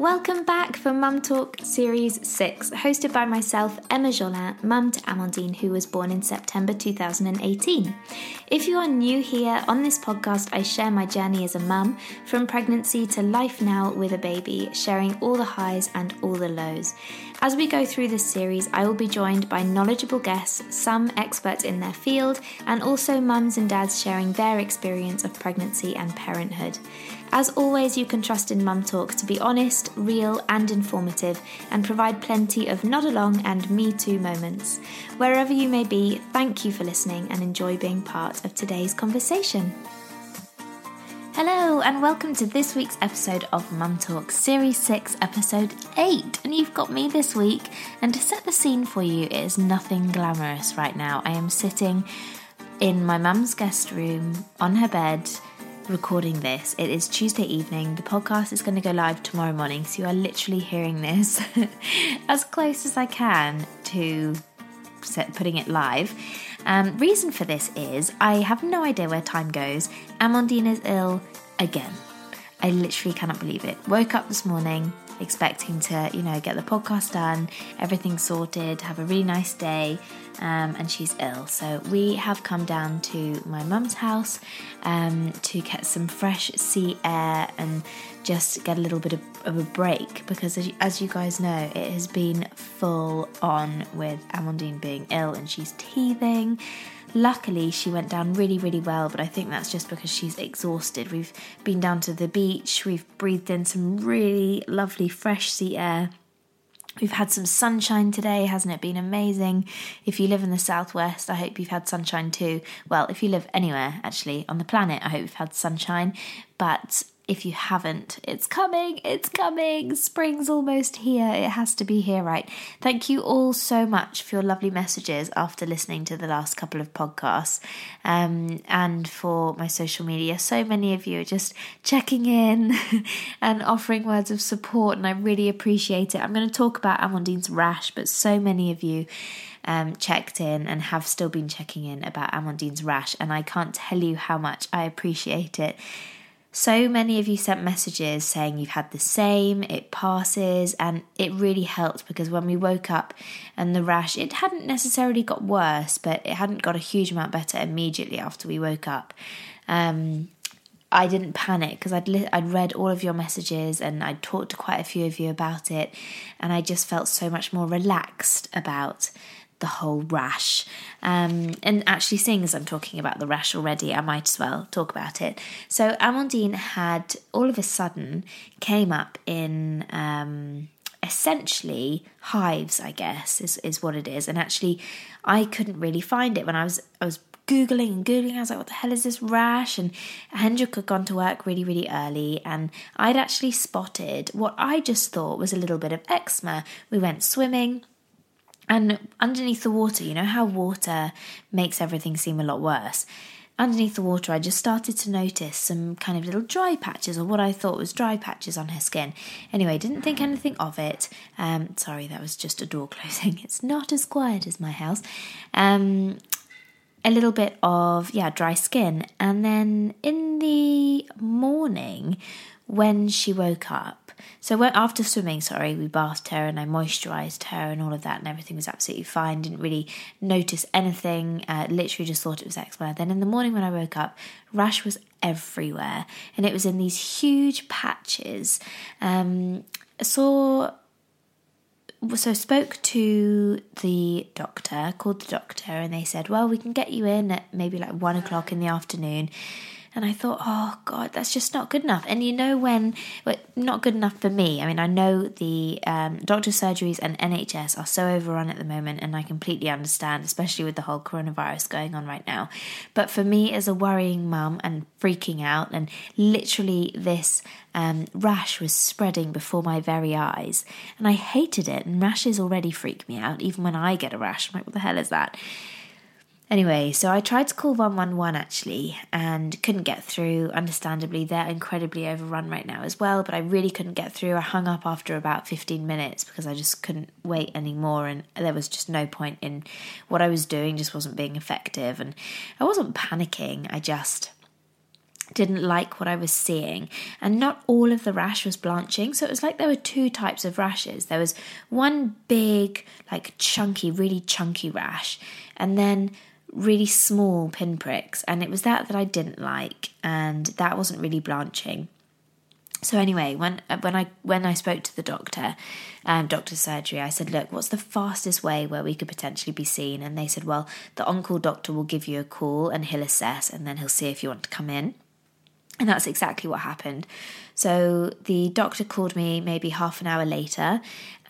Welcome back for Mum Talk Series 6, hosted by myself, Emma Jolin, mum to Amandine, who was born in September 2018. If you are new here, on this podcast, I share my journey as a mum, from pregnancy to life now with a baby, sharing all the highs and all the lows. As we go through this series, I will be joined by knowledgeable guests, some experts in their field, and also mums and dads sharing their experience of pregnancy and parenthood. As always, you can trust in Mum Talk to be honest, real, and informative, and provide plenty of nod along and me too moments. Wherever you may be, thank you for listening and enjoy being part of today's conversation. Hello, and welcome to this week's episode of Mum Talk, Series 6, Episode 8. And you've got me this week. And to set the scene for you, it is nothing glamorous right now. I am sitting in my mum's guest room on her bed recording this. It is Tuesday evening. The podcast is going to go live tomorrow morning, so you are literally hearing this as close as I can to putting it live. Um, reason for this is I have no idea where time goes. Amandine is ill again. I literally cannot believe it. Woke up this morning expecting to, you know, get the podcast done, everything sorted, have a really nice day, um, and she's ill. So we have come down to my mum's house um, to get some fresh sea air and just get a little bit of, of a break because, as you, as you, guys know, it has been full on with Amandine being ill and she's teething. Luckily, she went down really, really well, but I think that's just because she's exhausted. We've been down to the beach, we've breathed in some really lovely fresh sea air. We've had some sunshine today, hasn't it been amazing? If you live in the southwest, I hope you've had sunshine too. Well, if you live anywhere actually on the planet, I hope you've had sunshine. But if you haven't, it's coming, it's coming. Spring's almost here. It has to be here, right? Thank you all so much for your lovely messages after listening to the last couple of podcasts um, and for my social media. So many of you are just checking in and offering words of support, and I really appreciate it. I'm going to talk about Amandine's rash, but so many of you. Um, checked in and have still been checking in about Amandine's rash, and I can't tell you how much I appreciate it. So many of you sent messages saying you've had the same, it passes, and it really helped because when we woke up and the rash, it hadn't necessarily got worse, but it hadn't got a huge amount better immediately after we woke up. Um, I didn't panic because I'd li- I'd read all of your messages and I'd talked to quite a few of you about it, and I just felt so much more relaxed about the whole rash. Um, and actually, seeing as I'm talking about the rash already, I might as well talk about it. So, Amandine had all of a sudden came up in. Um, essentially hives i guess is, is what it is and actually i couldn't really find it when i was i was googling and googling i was like what the hell is this rash and hendrik had gone to work really really early and i'd actually spotted what i just thought was a little bit of eczema we went swimming and underneath the water, you know how water makes everything seem a lot worse? Underneath the water, I just started to notice some kind of little dry patches, or what I thought was dry patches on her skin. Anyway, didn't think anything of it. Um, sorry, that was just a door closing. It's not as quiet as my house. Um, a little bit of, yeah, dry skin. And then in the morning, when she woke up. So after swimming, sorry, we bathed her and I moisturised her and all of that, and everything was absolutely fine. Didn't really notice anything. Uh, literally just thought it was eczema. Then in the morning when I woke up, rash was everywhere, and it was in these huge patches. Um, saw so spoke to the doctor, called the doctor, and they said, "Well, we can get you in at maybe like one o'clock in the afternoon." And I thought, oh God, that's just not good enough. And you know when, well, not good enough for me. I mean, I know the um, doctor surgeries and NHS are so overrun at the moment, and I completely understand, especially with the whole coronavirus going on right now. But for me, as a worrying mum and freaking out, and literally this um, rash was spreading before my very eyes, and I hated it. And rashes already freak me out, even when I get a rash. I'm like, what the hell is that? Anyway, so I tried to call 111 actually and couldn't get through. Understandably, they're incredibly overrun right now as well, but I really couldn't get through. I hung up after about 15 minutes because I just couldn't wait anymore and there was just no point in what I was doing, just wasn't being effective. And I wasn't panicking, I just didn't like what I was seeing. And not all of the rash was blanching. So it was like there were two types of rashes. There was one big, like chunky, really chunky rash, and then really small pinpricks. And it was that that I didn't like, and that wasn't really blanching. So anyway, when when I when I spoke to the doctor, um, doctor surgery, I said, look, what's the fastest way where we could potentially be seen? And they said, well, the on-call doctor will give you a call and he'll assess, and then he'll see if you want to come in. And that's exactly what happened. So the doctor called me maybe half an hour later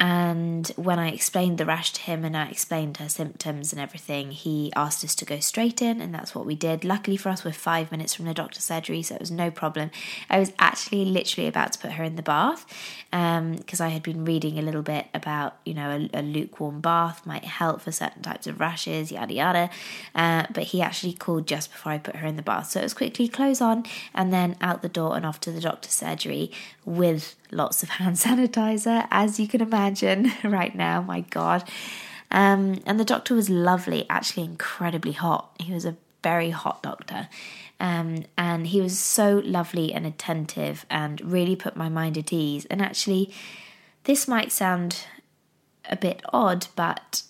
and when I explained the rash to him and I explained her symptoms and everything, he asked us to go straight in, and that's what we did. Luckily for us, we're five minutes from the doctor's surgery, so it was no problem. I was actually literally about to put her in the bath because um, I had been reading a little bit about, you know, a, a, lukewarm bath might help for certain types of rashes, yada yada. Uh, but he actually called just before I put her in the bath. So it was quickly close on and then out the door and off to the doctor's surgery with lots of hand sanitizer, as you can imagine right now. My God. Um, and the doctor was lovely, actually incredibly hot. He was a very hot doctor. Um, and he was so lovely and attentive and really put my mind at ease. And actually, this might sound a bit odd, but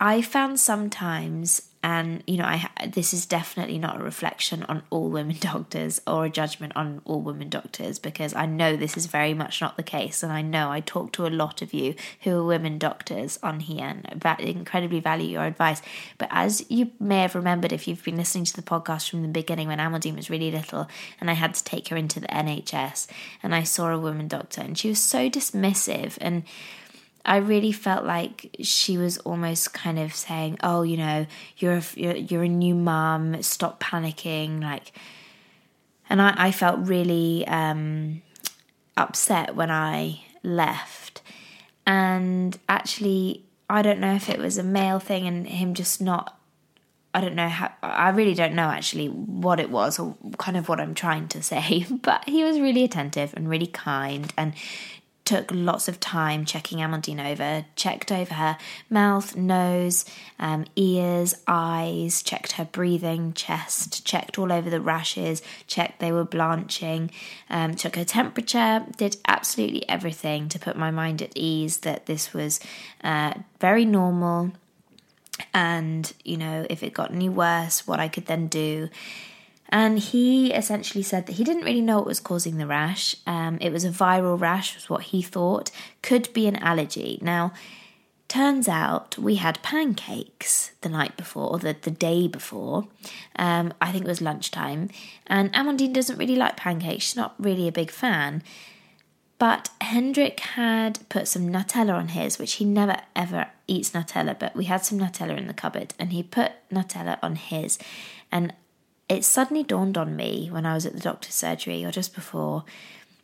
I found sometimes and you know i this is definitely not a reflection on all women doctors or a judgment on all women doctors because i know this is very much not the case. And i know i talk to a lot of you who are women doctors on here and incredibly value your advice. But as you may have remembered if you've been listening to the podcast from the beginning when amandine was really little and i had to take her into the nhs and i saw a woman doctor and she was so dismissive and I really felt like she was almost kind of saying, "Oh, you know, you're a, you're, you're a new mum. Stop panicking." Like, and I, I felt really um, upset when I left. And actually, I don't know if it was a male thing and him just not. I don't know how. I really don't know actually what it was or kind of what I'm trying to say. But he was really attentive and really kind and took lots of time checking Amandine over, checked over her mouth, nose, um, ears, eyes, checked her breathing, chest, checked all over the rashes, checked they were blanching, um, took her temperature, did absolutely everything to put my mind at ease that this was uh, very normal. And, you know, if it got any worse, what I could then do. And he essentially said that he didn't really know what was causing the rash. Um, it was a viral rash, was what he thought. Could be an allergy. Now, turns out we had pancakes the night before, or the, the day before. Um, I think it was lunchtime. And Amandine doesn't really like pancakes. She's not really a big fan. But Hendrik had put some Nutella on his, which he never ever eats Nutella, but we had some Nutella in the cupboard, and he put Nutella on his. And it suddenly dawned on me when I was at the doctor's surgery or just before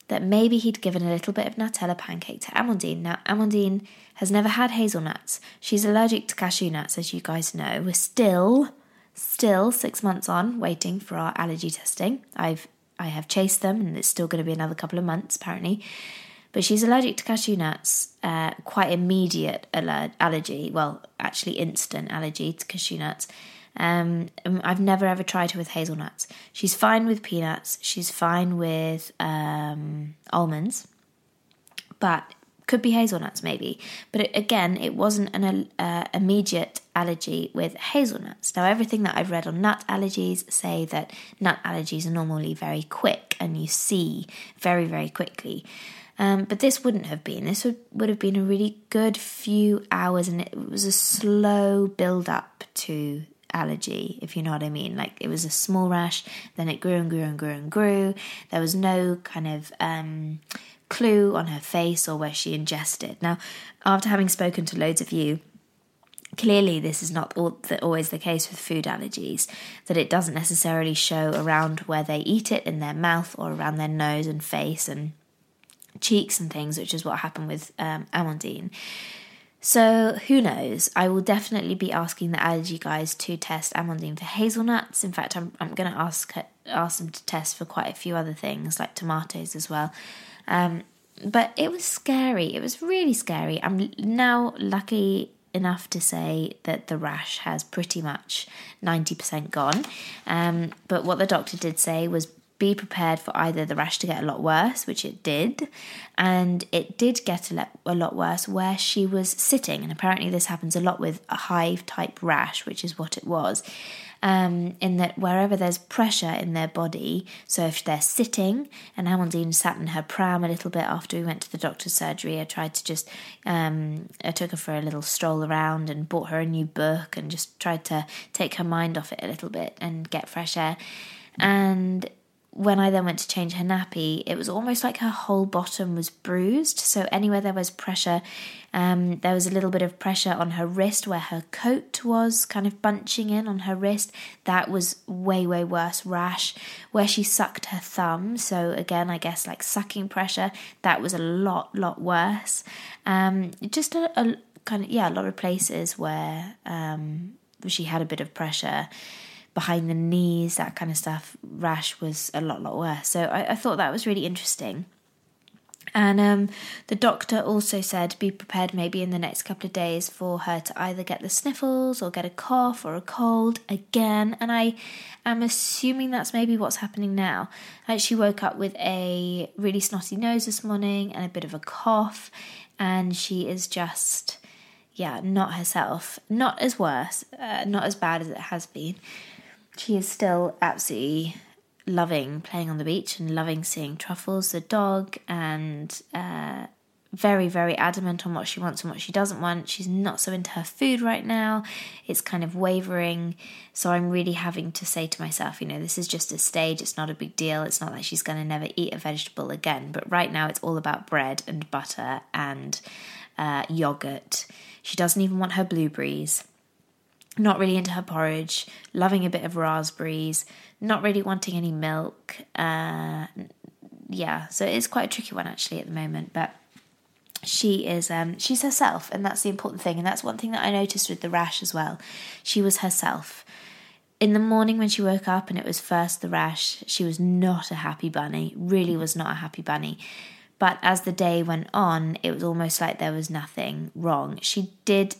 that maybe he'd given a little bit of Nutella pancake to Amandine. Now, Amandine has never had hazelnuts. She's allergic to cashew nuts, as you guys know. We're still, still six months on, waiting for our allergy testing. I've I have chased them, and it's still going to be another couple of months apparently. But she's allergic to cashew nuts, uh, quite immediate aller- allergy. Well, actually, instant allergy to cashew nuts. Um, I've never ever tried her with hazelnuts. She's fine with peanuts. She's fine with um, almonds, but could be hazelnuts maybe. But it, again, it wasn't an uh, immediate allergy with hazelnuts. Now, everything that I've read on nut allergies say that nut allergies are normally very quick and you see very very quickly. Um, but this wouldn't have been. This would, would have been a really good few hours, and it was a slow build up to allergy, if you know what I mean. Like it was a small rash, then it grew and grew and grew and grew. There was no kind of um, clue on her face or where she ingested. Now, after having spoken to loads of you, clearly this is not always the case with food allergies, that it doesn't necessarily show around where they eat it in their mouth or around their nose and face and cheeks and things, which is what happened with um, Amandine. So who knows? I will definitely be asking the allergy guys to test Amandine for hazelnuts. In fact, I'm I'm going to ask ask them to test for quite a few other things like tomatoes as well. Um, but it was scary. It was really scary. I'm now lucky enough to say that the rash has pretty much 90% gone. Um, but what the doctor did say was be prepared for either the rash to get a lot worse, which it did, and it did get a, lot worse where she was sitting. And apparently, this happens a lot with a hive type rash, which is what it was. Um, in that wherever there's pressure in their body, so if they're sitting, and Amandine sat in her pram a little bit after we went to the doctor's surgery, I tried to just, um, I took her for a little stroll around and bought her a new book and just tried to take her mind off it a little bit and get fresh air. And when I then went to change her nappy, it was almost like her whole bottom was bruised. So, anywhere there was pressure, um, there was a little bit of pressure on her wrist where her coat was kind of bunching in on her wrist. That was way, way worse. Rash, where she sucked her thumb. So, again, I guess like sucking pressure, that was a lot, lot worse. Um, just a, a, kind of, yeah, a lot of places where um, she had a bit of pressure behind the knees, that kind of stuff, rash was a lot, lot worse. So I, I thought that was really interesting. And um, the doctor also said be prepared maybe in the next couple of days for her to either get the sniffles or get a cough or a cold again. And I am assuming that's maybe what's happening now. she woke up with a really snotty nose this morning and a bit of a cough, and she is just, yeah, not herself. Not as worse, uh, not as bad as it has been she is still absolutely loving playing on the beach and loving seeing Truffles, the dog, and uh, very, very adamant on what she wants and what she doesn't want. She's not so into her food right now. It's kind of wavering. So I'm really having to say to myself, you know, this is just a stage. It's not a big deal. It's not like she's going to never eat a vegetable again. But right now it's all about bread and butter and uh, yogurt. She doesn't even want her blueberries not really into her porridge, loving a bit of raspberries, not really wanting any milk. Uh, yeah, so it's quite a tricky one actually at the moment, but she is um, she's herself, and that's the important thing. And that's one thing that I noticed with the rash as well. She was herself. In the morning when she woke up and it was first the rash, she was not a happy bunny. Really was not a happy bunny. But as the day went on, it was almost like there was nothing wrong. She did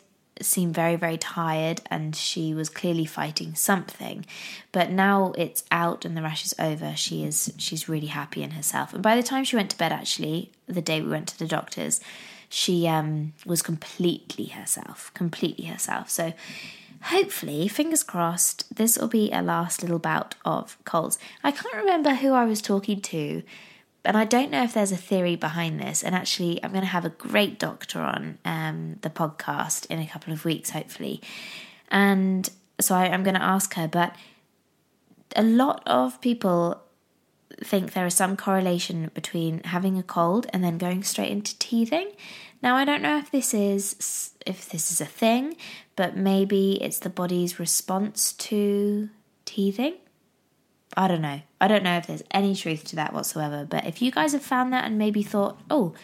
seemed very, very tired and she was clearly fighting something. But now it's out and the rash is over, she is she's really happy in herself. And by the time she went to bed actually, the day we went to the doctors, she um, was completely herself, completely herself. So hopefully, fingers crossed, this will be a last little bout of colds. I can't remember who I was talking to and I don't know if there's a theory behind this. And actually, I'm going to have a great doctor on um, the podcast in a couple of weeks, hopefully. And so I, I'm going to ask her. But a lot of people think there is some correlation between having a cold and then going straight into teething. Now I don't know if this is if this is a thing, but maybe it's the body's response to teething. I don't know. I don't know if there's any truth to that whatsoever. But if you guys have found that and maybe thought, oh,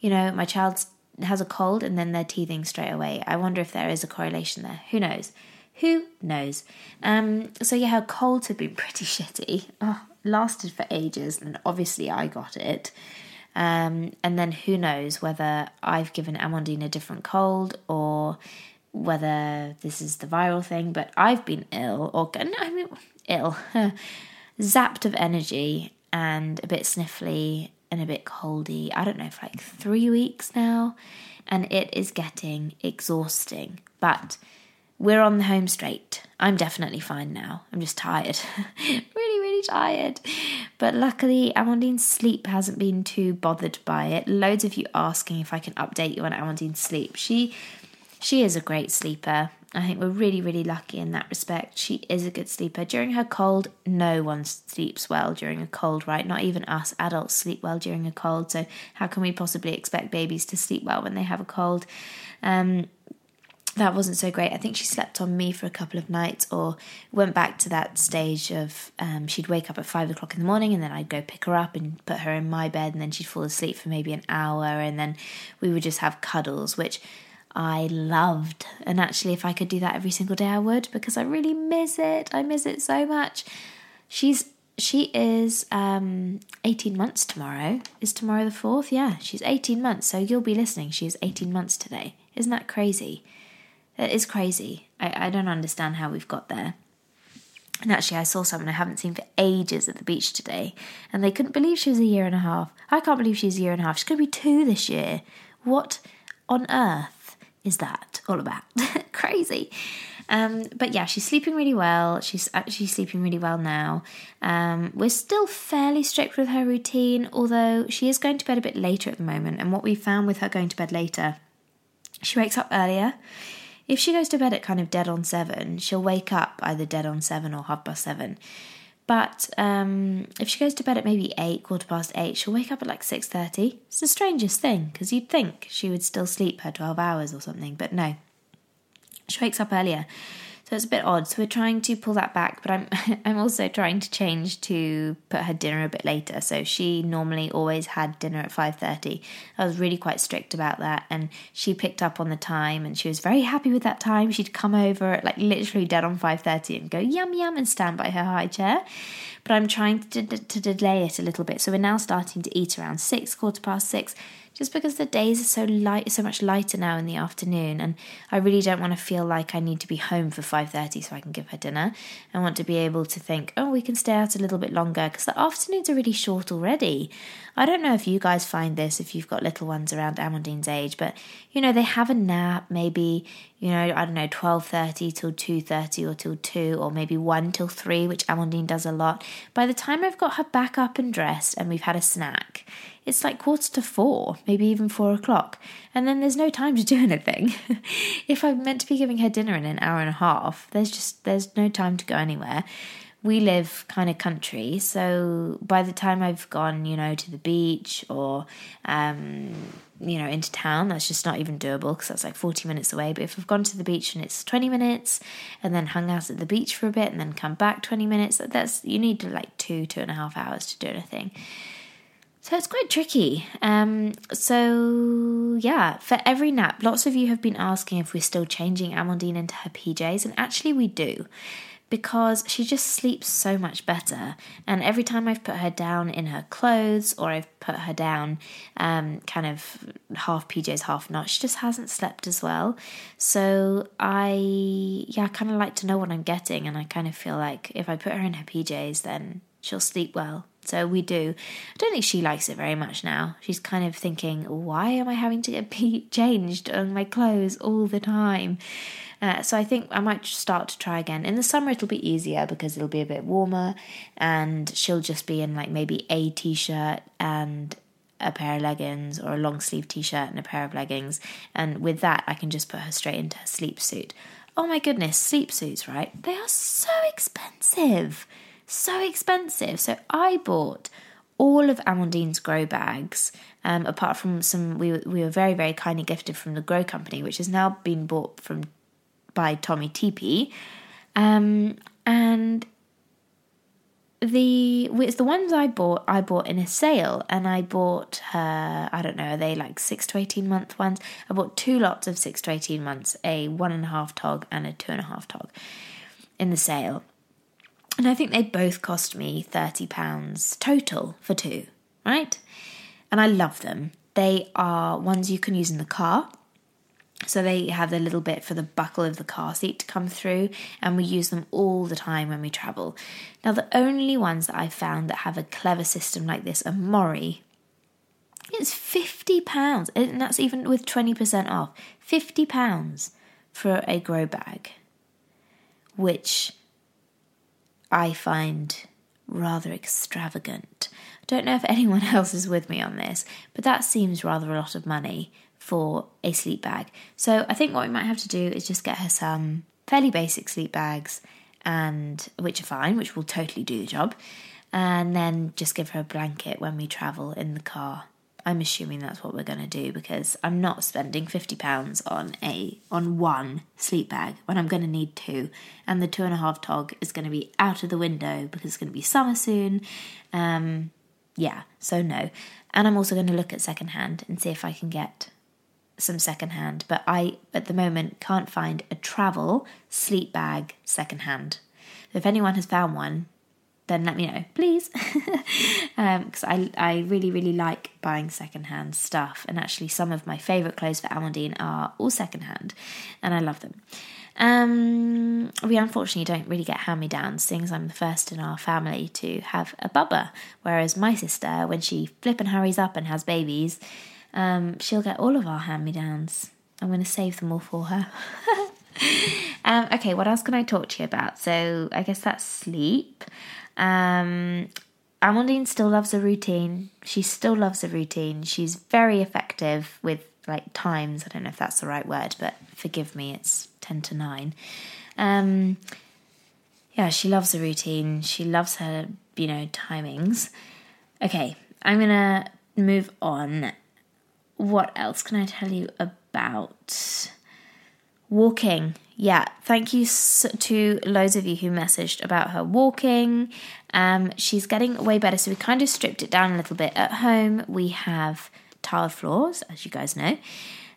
you know, my child has a cold and then they're teething straight away, I wonder if there is a correlation there. Who knows? Who knows? Um, so yeah, her colds have been pretty shitty. Oh, lasted for ages, and obviously I got it. Um, and then who knows whether I've given Amandine a different cold or whether this is the viral thing, but I've been ill or I mean ill, zapped of energy and a bit sniffly and a bit coldy. I don't know for like three weeks now, and it is getting exhausting. But we're on the home straight. I'm definitely fine now. I'm just tired. really, really tired. But luckily, Amandine's sleep hasn't been too bothered by it. Loads of you asking if I can update you on Amandine's sleep. She she is a great sleeper. I think we're really, really lucky in that respect. She is a good sleeper. During her cold, no one sleeps well during a cold, right? Not even us adults sleep well during a cold. So, how can we possibly expect babies to sleep well when they have a cold? Um, that wasn't so great. I think she slept on me for a couple of nights, or went back to that stage of um, she'd wake up at five o'clock in the morning, and then I'd go pick her up and put her in my bed, and then she'd fall asleep for maybe an hour, and then we would just have cuddles, which I loved. And actually, if I could do that every single day, I would because I really miss it. I miss it so much. She's she is um 18 months tomorrow. Is tomorrow the 4th? Yeah, she's 18 months. So you'll be listening. She is 18 months today. Isn't that crazy? It is crazy. I, I don't understand how we've got there. And actually, I saw someone I haven't seen for ages at the beach today, and they couldn't believe she was a year and a half. I can't believe she's a year and a half. She's going to be two this year. What on earth is that all about? Crazy. Um, but yeah, she's sleeping really well. She's actually sleeping really well now. Um, we're still fairly strict with her routine, although she is going to bed a bit later at the moment. And what we found with her going to bed later, she wakes up earlier. If she goes to bed at kind of dead on seven, she'll wake up either dead on seven or half past seven. But um, if she goes to bed at maybe eight, quarter past eight, she'll wake up at like six thirty. It's the strangest thing because you'd think she would still sleep her twelve hours or something, but no, she wakes up earlier. So it's a bit odd. So we're trying to pull that back, but I'm I'm also trying to change to put her dinner a bit later. So she normally always had dinner at 5:30. I was really quite strict about that and she picked up on the time and she was very happy with that time. She'd come over at like literally dead on 5:30 and go yum yum and stand by her high chair. But I'm trying to, to delay it a little bit. So we're now starting to eat around 6 quarter past 6 just because the days are so light so much lighter now in the afternoon and I really don't want to feel like I need to be home for 5:30 so I can give her dinner. I want to be able to think, "Oh, we can stay out a little bit longer" because the afternoons are really short already. I don't know if you guys find this if you've got little ones around Amandine's age, but you know, they have a nap maybe, you know, I don't know, 12:30 till 2:30 or till 2 or maybe 1 till 3, which Amandine does a lot. By the time I've got her back up and dressed and we've had a snack, it's like quarter to four, maybe even four o'clock, and then there's no time to do anything. if I'm meant to be giving her dinner in an hour and a half, there's just there's no time to go anywhere. We live kind of country, so by the time I've gone, you know, to the beach or um, you know, into town, that's just not even doable because that's like 40 minutes away. But if I've gone to the beach and it's 20 minutes and then hung out at the beach for a bit and then come back 20 minutes, that's you need like two, two and a half hours to do anything. So it's quite tricky. Um, so yeah, for every nap, lots of you have been asking if we're still changing Amandine into her PJs, and actually we do. Because she just sleeps so much better. And every time I've put her down in her clothes or I've put her down um, kind of half PJs, half not, she just hasn't slept as well. So I, yeah, I kind of like to know what I'm getting. And I kind of feel like if I put her in her PJs, then she'll sleep well. So we do. I don't think she likes it very much now. She's kind of thinking, why am I having to get changed on my clothes all the time? Uh, so I think I might start to try again. In the summer, it'll be easier because it'll be a bit warmer, and she'll just be in like maybe a t shirt and a pair of leggings or a long sleeve t shirt and a pair of leggings. And with that, I can just put her straight into her sleep suit. Oh my goodness, sleep suits, right? They are so expensive so expensive. So I bought all of Amandine's grow bags, um, apart from some we we were very very kindly gifted from the Gro Company, which has now been bought from by Tommee Tippee, um, and the it's the ones I bought I bought in a sale, and I bought her I don't know are they like six to eighteen month ones? I bought two lots of six to eighteen months, a one and a half tog and a two and a half tog, in the sale and I think they both cost me £30 total for two, right? And I love them. They are ones you can use in the car. So they have the little bit for the buckle of the car seat to come through, and we use them all the time when we travel. Now, the only ones that I've found that have a clever system like this are Mori. It's £50, and that's even with 20% off. £50 for a grow bag, which I find rather extravagant. I don't know if anyone else is with me on this, but that seems rather a lot of money for a sleep bag. So I think what we might have to do is just get her some fairly basic sleep bags and which are fine, which will totally do the job, and then just give her a blanket when we travel in the car. I'm assuming that's what we're going to do because I'm not spending fifty pounds on a on one sleep bag when I'm going to need two, and the two and a half tog is going to be out of the window because it's going to be summer soon. Um, yeah, so no, and I'm also going to look at secondhand and see if I can get some secondhand. But I at the moment can't find a travel sleep bag secondhand. If anyone has found one, then let me know, please. Because um, I, I really, really like buying secondhand stuff. And actually, some of my favourite clothes for Amandine are all secondhand, and I love them. Um, we unfortunately don't really get hand me downs, seeing as I'm the first in our family to have a bubba. Whereas my sister, when she flip and hurries up and has babies, um, she'll get all of our hand me downs. I'm going to save them all for her. um, okay, what else can I talk to you about? So I guess that's sleep. Um, Amandine still loves a routine. She still loves a routine. She's very effective with like times. I don't know if that's the right word, but forgive me, it's 10 to 9. Um, yeah, she loves a routine. She loves her, you know, timings. Okay, I'm to move on. What else can I tell you about walking? Yeah, thank you to loads of you who messaged about her walking. Um, she's getting way better. So we kind of stripped it down a little bit. At home, we have tiled floors, as you guys know.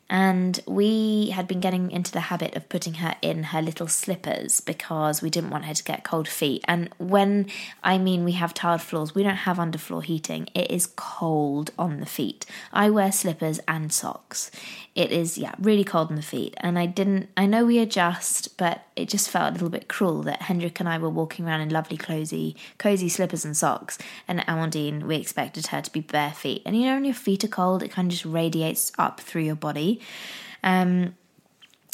And we had been getting into the habit of putting her in her little slippers because we didn't want her to get cold feet. And when I mean we have tiled floors, we don't have underfloor heating. It is cold on the feet. I wear slippers and socks it is yeah really cold on the feet and i didn't i know we adjust but it just felt a little bit cruel that hendrik and i were walking around in lovely cozy cozy slippers and socks and amandine we expected her to be bare feet and you know when your feet are cold it kind of just radiates up through your body um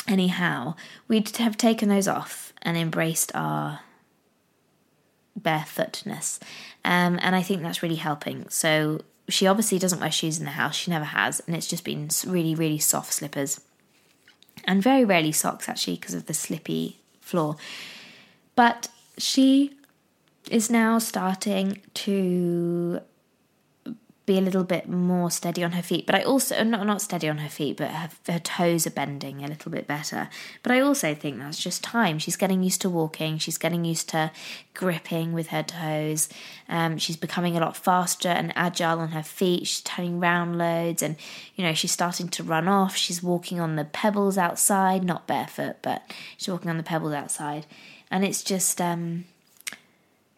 anyhow we'd have taken those off and embraced our barefootness um, and i think that's really helping so she obviously doesn't wear shoes in the house. She never has, and it's just been really, really soft slippers, and very rarely socks actually because of the slippy floor. But she is now starting to be a little bit more steady on her feet. But I also not not steady on her feet, but her, her, toes are bending a little bit better. But I also think that's just time. She's getting used to walking. She's getting used to gripping with her toes. Um, she's becoming a lot faster and agile on her feet. She's turning round loads, and you know she's starting to run off. She's walking on the pebbles outside, not barefoot, but she's walking on the pebbles outside, and it's just um,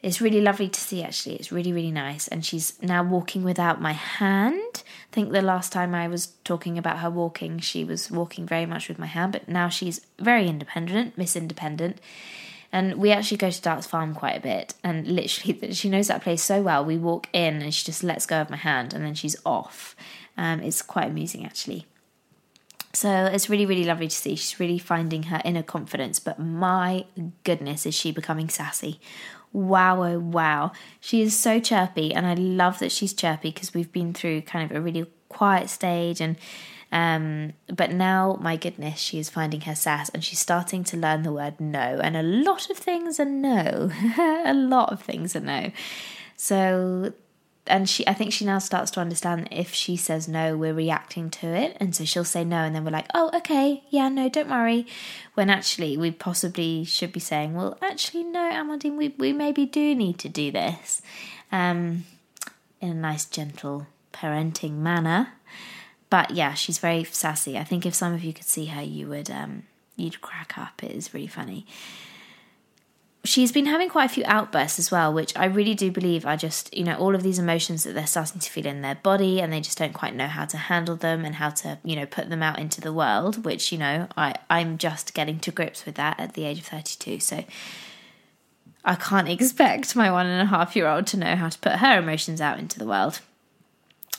it's really lovely to see, actually. It's really, really nice. And she's now walking without my hand. I think the last time I was talking about her walking, she was walking very much with my hand, but now she's very independent, Miss Independent. And we actually go to Darts Farm quite a bit. And literally, she knows that place so well. We walk in and she just lets go of my hand and then she's off. Um, it's quite amusing, actually. So it's really, really lovely to see. She's really finding her inner confidence, but my goodness, is she becoming sassy? Wow, oh, wow. She is so chirpy, and I love that she's chirpy because we've been through kind of a really quiet stage and um, but now, my goodness, she is finding her sass and she's starting to learn the word no. And a lot of things are no. a lot of things are no. So and she I think she now starts to understand that if she says no, we're reacting to it. And so she'll say no and then we're like, Oh, okay, yeah, no, don't worry. When actually we possibly should be saying, Well, actually no, Amandine, we, we maybe do need to do this. Um in a nice gentle parenting manner. But yeah, she's very sassy. I think if some of you could see her you would um you'd crack up. It is really funny she's been having quite a few outbursts as well, which I really do believe are just, you know, all of these emotions that they're starting to feel in their body and they just don't quite know how to handle them and how to, you know, put them out into the world, which, you know, I, I'm just getting to grips with that at the age of 32. So I can't expect my one and a half year old to know how to put her emotions out into the world.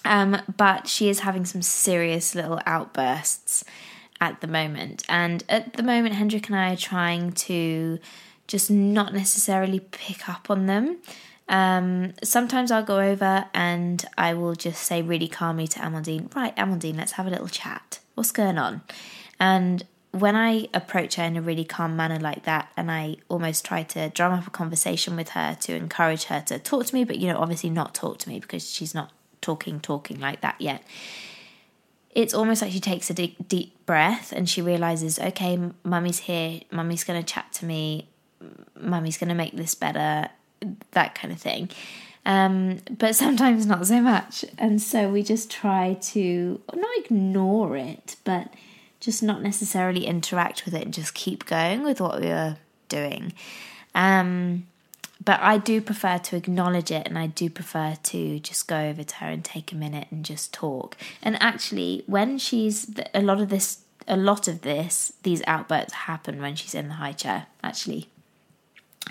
Um, but she is having some serious little outbursts at the moment. And at the moment, Hendrik and I are trying to just not necessarily pick up on them. Um, sometimes I'll go over and I will just say really calmly to Amandine, right, Amandine, let's have a little chat. What's going on? And when I approach her in a really calm manner like that, and I almost try to drum up a conversation with her to encourage her to talk to me, but you know, obviously not talk to me because she's not talking, talking like that yet. It's almost like she takes a deep, deep breath and she realizes, okay, mummy's here, mummy's going to chat to me mummy's going to make this better, that kind of thing. Um, but sometimes not so much. And so we just try to not ignore it, but just not necessarily interact with it and just keep going with what we were doing. Um, but I do prefer to acknowledge it and I do prefer to just go over to her and take a minute and just talk. And actually, when she's a lot of this, a lot of this, these outbursts happen when she's in the high chair, actually.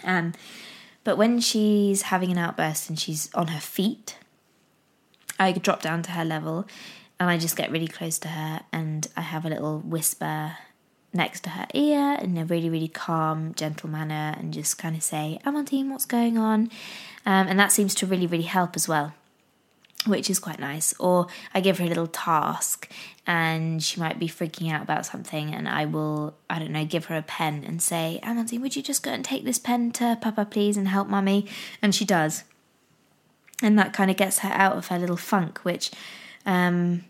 Um, but when she's having an outburst and she's on her feet, I drop down to her level and I just get really close to her and I have a little whisper next to her ear in a really, really calm, gentle manner and just kind of say, Amandine, what's going on? Um, and that seems to really, really help as well, which is quite nice. Or I give her a little task and she might be freaking out about something and I will, I don't know, give her a pen and say, Amandine, would you just go and take this pen to Papa, please, and help Mummy? And she does. And that kind of gets her out of her little funk, which um,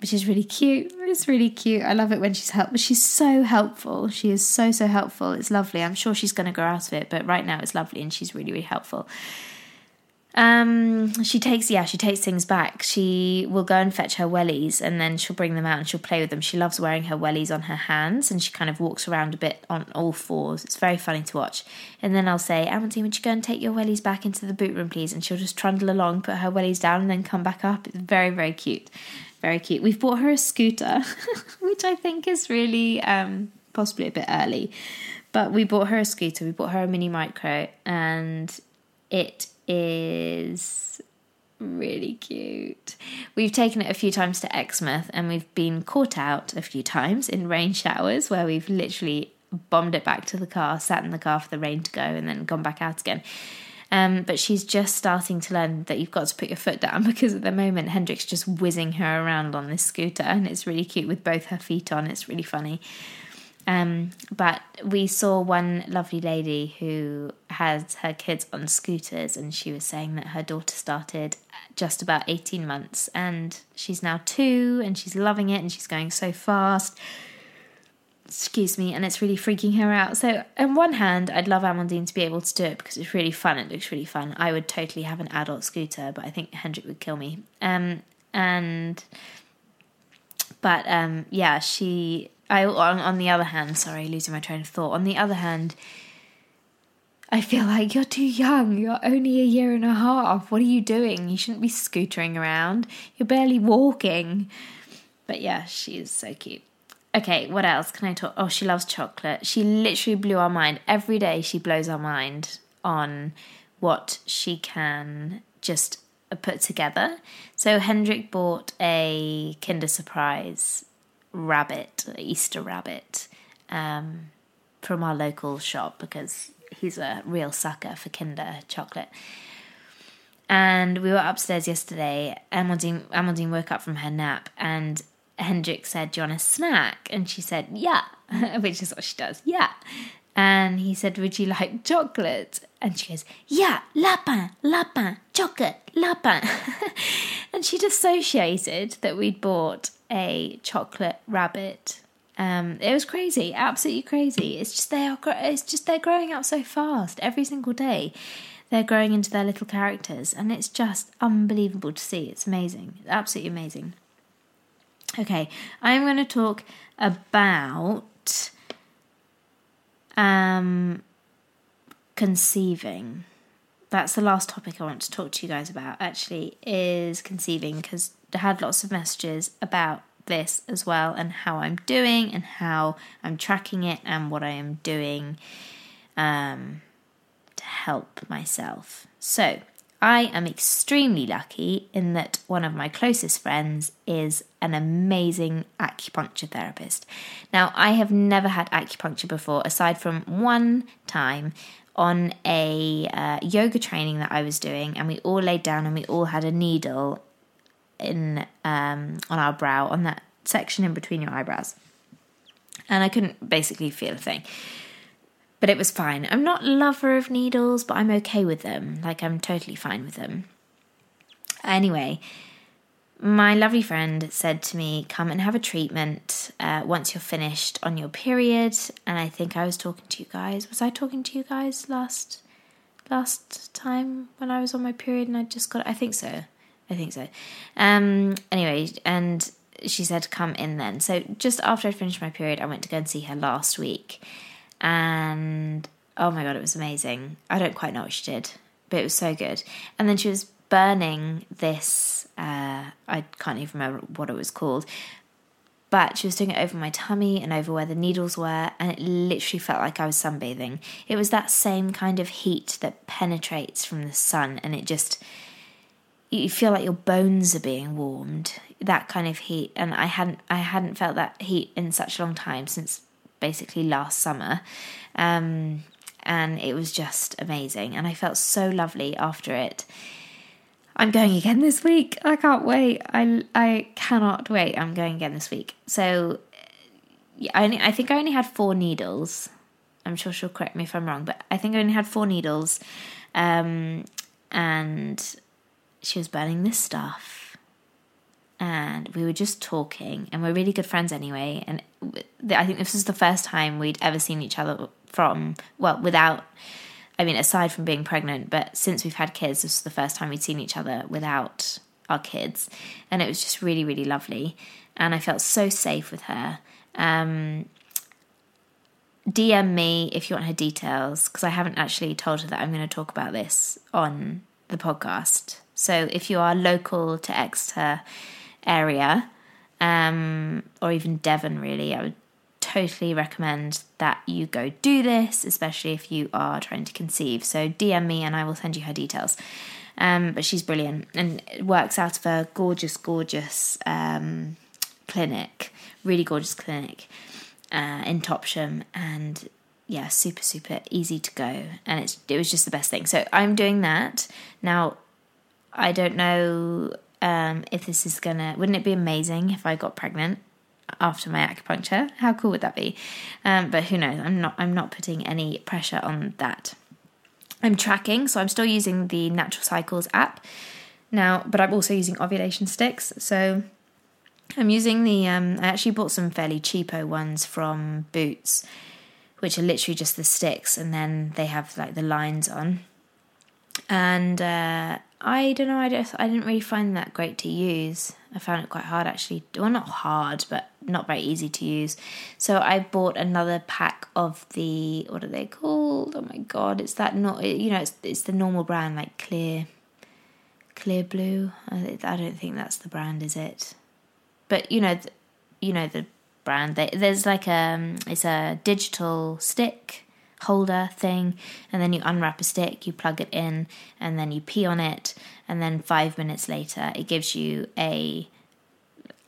which is really cute. It's really cute. I love it when she's helpful. She's so helpful. She is so so helpful. It's lovely. I'm sure she's going to grow out of it, but right now it's lovely and she's really really helpful. Um, she takes yeah, she takes things back. She will go and fetch her wellies and then she'll bring them out and she'll play with them. She loves wearing her wellies on her hands and she kind of walks around a bit on all fours. It's very funny to watch. And then I'll say, Amandine, would you go and take your wellies back into the boot room, please? And she'll just trundle along, put her wellies down, and then come back up. It's very very cute very cute. We've bought her a scooter, which I think is really um, possibly a bit early. But we bought her a scooter. We bought her a mini micro, and it is really cute. We've taken it a few times to Exmouth, and we've been caught out a few times in rain showers where we've literally bombed it back to the car, sat in the car for the rain to go, and then gone back out again. Um, but she's just starting to learn that you've got to put your foot down because at the moment Hendrik's just whizzing her around on this scooter and it's really cute with both her feet on. It's really funny. Um, but we saw one lovely lady who has her kids on scooters, and she was saying that her daughter started just about 18 months, and she's now two, and she's loving it, and she's going so fast excuse me, and it's really freaking her out. So, on one hand, I'd love Amandine to be able to do it because it's really fun. It looks really fun. I would totally have an adult scooter, but I think Hendrik would kill me. Um, and but um, yeah, she. I on, on the other hand, sorry, losing my train of thought. On the other hand, I feel like you're too young. You're only a year and a half. What are you doing? You shouldn't be scootering around. You're barely walking. But yeah, she is so cute. Okay, what else can I talk? Oh, she loves chocolate. She literally blew our mind. Every day she blows our mind on what she can just uh, put together. So Hendrik bought a Kinder Surprise rabbit, Easter rabbit, um, from our local shop because he's a real sucker for Kinder chocolate. And we were upstairs yesterday. Amandine, Amandine woke up from her nap and Hendrik said, Do you want a snack? And she said, Yeah, which is what she does. Yeah. And he said, Would you like chocolate? And she goes, Yeah, lapin, lapin, chocolate, lapin. and she'd associated that we'd bought a chocolate rabbit. Um, it was crazy, absolutely crazy. It's just they are, it's just they're growing up so fast every single day. They're growing into their little characters, and it's just unbelievable to see. It's amazing, absolutely amazing. Okay, I'm going to talk about um, conceiving. That's the last topic I want to talk to you guys about, actually, is conceiving, because had lots of messages about this as well, and how I'm doing, and how I'm tracking it, and what I am doing um, to help myself. So, I am extremely lucky in that one of my closest friends is an amazing acupuncture therapist. Now, I have never had acupuncture before, aside from one time on a uh, yoga training that I was doing, and we all laid down and we all had a needle in um, on our brow on that section in between your eyebrows, and I couldn't basically feel a thing but it was fine. I'm not a lover of needles, but I'm okay with them. Like, I'm totally fine with them. Anyway, my lovely friend said to me, Come and have a treatment uh, once you're finished on your period. And I think I was talking to you guys. Was I talking to you guys last last time when I was on my period and I just got I think so. I think so. Um anyway, and she said come in then. So just after I finished my period, I went to go and see her last week and oh my god, it was amazing. I don't quite know what she did, but it was so good. And then she was burning this. Uh, I can't even remember what it was called, but she was doing it over my tummy and over where the needles were, and it literally felt like I was sunbathing. It was that same kind of heat that penetrates from the sun, and it just you feel like your bones are being warmed. That kind of heat, and I hadn't I hadn't felt that heat in such a long time since basically last summer, um, and it was just amazing. And I felt so lovely after it. I'm going again this week. I can't wait. I I cannot wait. I'm going again this week. So I only, I think I only had four needles. I'm sure she'll correct me if I'm wrong, but I think I only had four needles. Um, and she was burning this stuff. And we were just talking, and we're really good friends anyway. And I think this was the first time we'd ever seen each other from, well, without I mean, aside from being pregnant, but since we've had kids, this is the first time we'd seen each other without our kids. And it was just really, really lovely. And I felt so safe with her. Um, DM me if you want her details, because I haven't actually told her that I'm going to talk about this on the podcast. So if you are local to Exeter area, um, or even Devon, really, I would totally recommend that you go do this, especially if you are trying to conceive. So DM me and I will send you her details. Um, but she's brilliant and works out of a gorgeous, gorgeous um, clinic, really gorgeous clinic uh, in Topsham, and yeah, super, super easy to go. And it's it was just the best thing. So I'm doing that now. I don't know um, if this is gonna. Wouldn't it be amazing if I got pregnant? after my acupuncture. How cool would that be? Um, but who knows? I'm not. I'm not putting any pressure on that. I'm tracking, so I'm still using the Natural Cycles app now, but I'm also using ovulation sticks. So I'm using the. Um, I actually bought some fairly cheapo ones from Boots, which are literally just the sticks, and then they have like the lines on. And uh, I don't know. I just I didn't really find that great to use. I found it quite hard actually. Well, not hard, but not very easy to use. So I bought another pack of the what are they called? Oh my god, it's that not you know it's it's the normal brand like Clear Clear Blue. I, I don't think that's the brand, is it? But you know, you know the brand. There's like a um, it's a digital stick holder thing, and then you unwrap a stick, you plug it in, and then you pee on it, and then five minutes later, it gives you a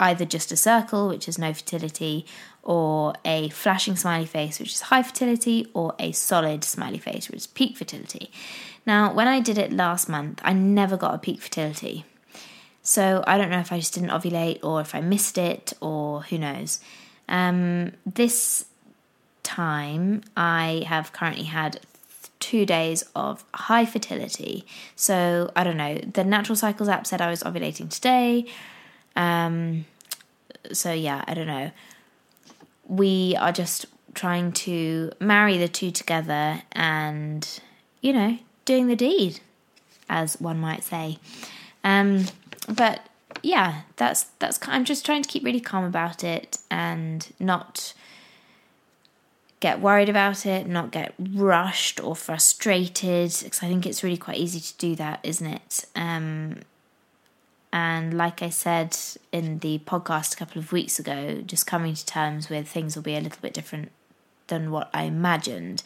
either just a circle, which is no fertility, or a flashing smiley face, which is high fertility, or a solid smiley face, which is peak fertility. Now, when I did it last month, I never got a peak fertility. So I don't know if I just didn't ovulate or if I missed it or who knows. Um, this time, I have currently had two days of high fertility. So I don't know. The Natural Cycles app said I was ovulating today. Um, so yeah, I don't know. We are just trying to marry the two together and, you know, doing the deed, as one might say. Um, but yeah, that's that's. I'm just trying to keep really calm about it and not get worried about it, not get rushed or frustrated, because I think it's really quite easy to do that, isn't it? Um, and like I said in the podcast a couple of weeks ago, just coming to terms with things will be a little bit different than what I imagined.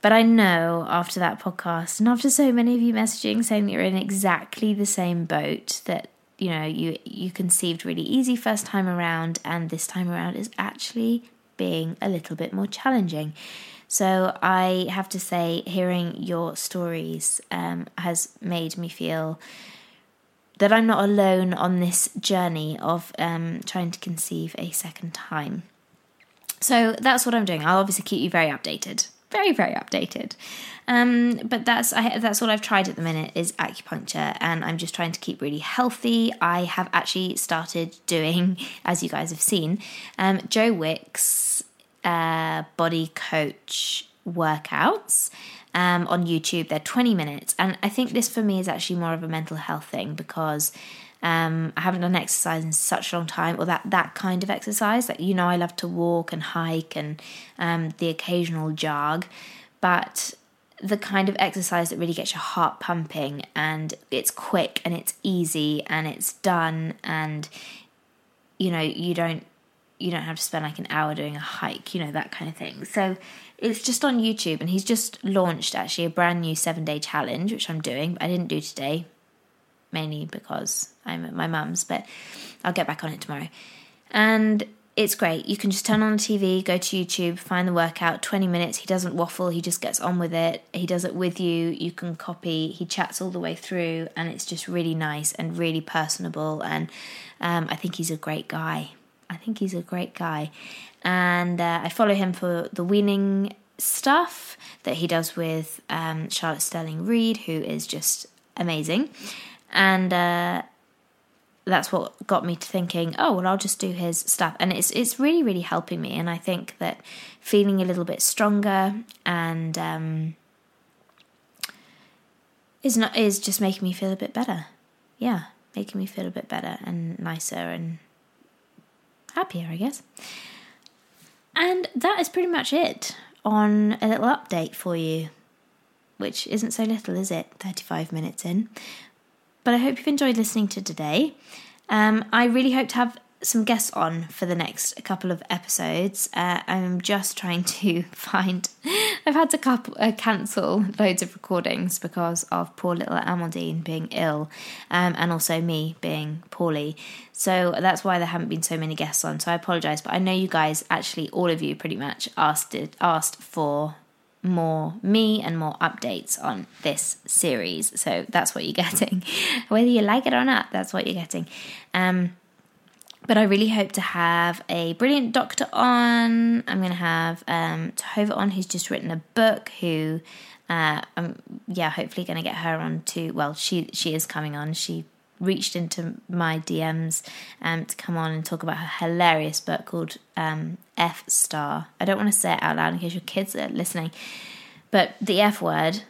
But I know after that podcast, and after so many of you messaging saying that you're in exactly the same boat, that you know you you conceived really easy first time around, and this time around is actually being a little bit more challenging. So I have to say, hearing your stories um, has made me feel that I'm not alone on this journey of um, trying to conceive a second time. So that's what I'm doing. I'll obviously keep you very updated, very very updated. Um, but that's I, that's all I've tried at the minute is acupuncture, and I'm just trying to keep really healthy. I have actually started doing, as you guys have seen, um, Joe Wicks uh, body coach workouts. Um, on YouTube. They're 20 minutes. And I think this for me is actually more of a mental health thing because um, I haven't done exercise in such a long time, or that, that kind of exercise. Like, you know, I love to walk and hike and um, the occasional jog. but the kind of exercise that really gets your heart pumping and it's quick and it's easy and it's done and you know you don't you don't have to spend like an hour doing a hike you know that kind of thing so it's just on youtube and he's just launched actually a brand new seven day challenge which i'm doing but i didn't do today mainly because i'm at my mum's but i'll get back on it tomorrow and it's great. You can just turn on the TV, go to YouTube, find the workout, 20 minutes. He doesn't waffle, he just gets on with it. He does it with you. You can copy. He chats all the way through, and it's just really nice and really personable. And um, I think he's a great guy. I think he's a great guy. And uh, I follow him for the weaning stuff that he does with um, Charlotte Stirling-Reed, who is just amazing. And uh, that's what got me to thinking, oh well, I'll just do his stuff, and it's it's really really helping me. And I think that feeling a little bit stronger and um, is not is just making me feel a bit better. Yeah, making me feel a bit better and nicer and happier, I guess. And that is pretty much it on a little update for you, which isn't so little, is it? 35 minutes in. But I hope you've enjoyed listening to today. Um, I really hope to have some guests on for the next couple of episodes. Uh, I'm just trying to find. I've had to couple, uh, cancel loads of recordings because of poor little Amandine being ill, um, and also me being poorly. So that's why there haven't been so many guests on. So I apologise, but I know you guys actually, all of you, pretty much asked it, asked for more me and more updates on this series. So that's what you're getting. Whether you like it or not, that's what you're getting. Um, but I really hope to have a brilliant doctor on. I'm going to have um, Tova on, who's just written a book. Who, uh, um, yeah, hopefully going to get her on too. Well, she she is coming on. She reached into my DMs um, to come on and talk about her hilarious book called um, F Star. I don't want to say it out loud in case your kids are listening, but the F word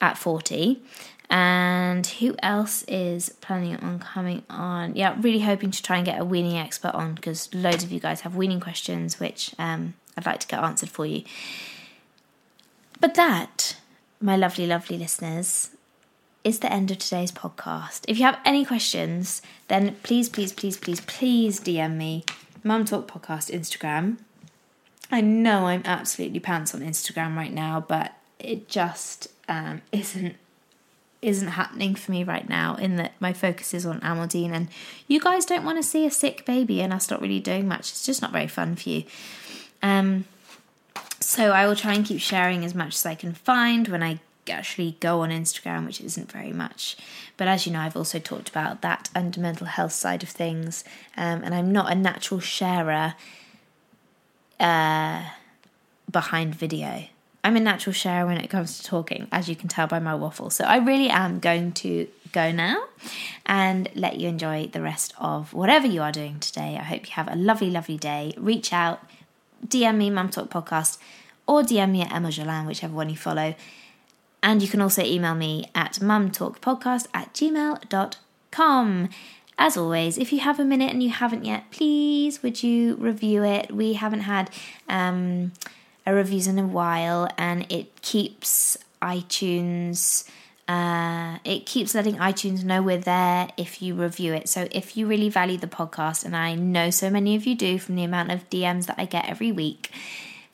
at 40. And who else is planning on coming on? Yeah, really hoping to try and get a weaning expert on because loads of you guys have weaning questions, which um, I'd like to get answered for you. But that, my lovely, lovely listeners, is the end of today's podcast. If you have any questions, then please, please, please, please, please DM me, Mum Talk Podcast Instagram. I know I'm absolutely pants on Instagram right now, but it just um, isn't isn't happening for me right now in that my focus is on Amandine and you guys don't want to see a sick baby and us not really doing much. It's just not very fun for you. Um, so I will try and keep sharing as much as I can find when I actually go on Instagram, which isn't very much. But as you know, I've also talked about that and mental health side of things, um, and I'm not a natural sharer uh, behind video. I'm a natural sharer when it comes to talking, as you can tell by my waffle. So I really am going to go now and let you enjoy the rest of whatever you are doing today. I hope you have a lovely, lovely day. Reach out, DM me, Mum Talk Podcast, or DM me at Emma Jolan, whichever one you follow. And you can also email me at mumtalkpodcast at gmail.com. As always, if you have a minute and you haven't yet, please would you review it? We haven't had um, a reviews in a while, and it keeps iTunes. Uh, it keeps letting iTunes know we're there if you review it. So if you really value the podcast, and I know so many of you do from the amount of DMs that I get every week,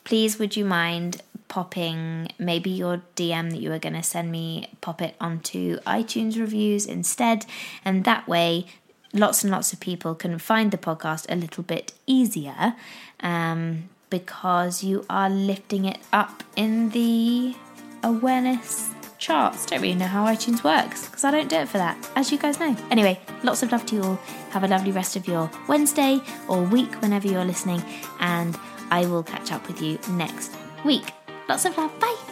please would you mind popping maybe your DM that you were going to send me, pop it onto iTunes reviews instead. And that way, lots and lots of people can find the podcast a little bit easier um, because you are lifting it up in the awareness charts. Don't really know how iTunes works because I don't do it for that, as you guys know. Anyway, lots of love to you all. Have a lovely rest of your Wednesday or week whenever you're listening, and I will catch up with you next week. Lots of love. Bye.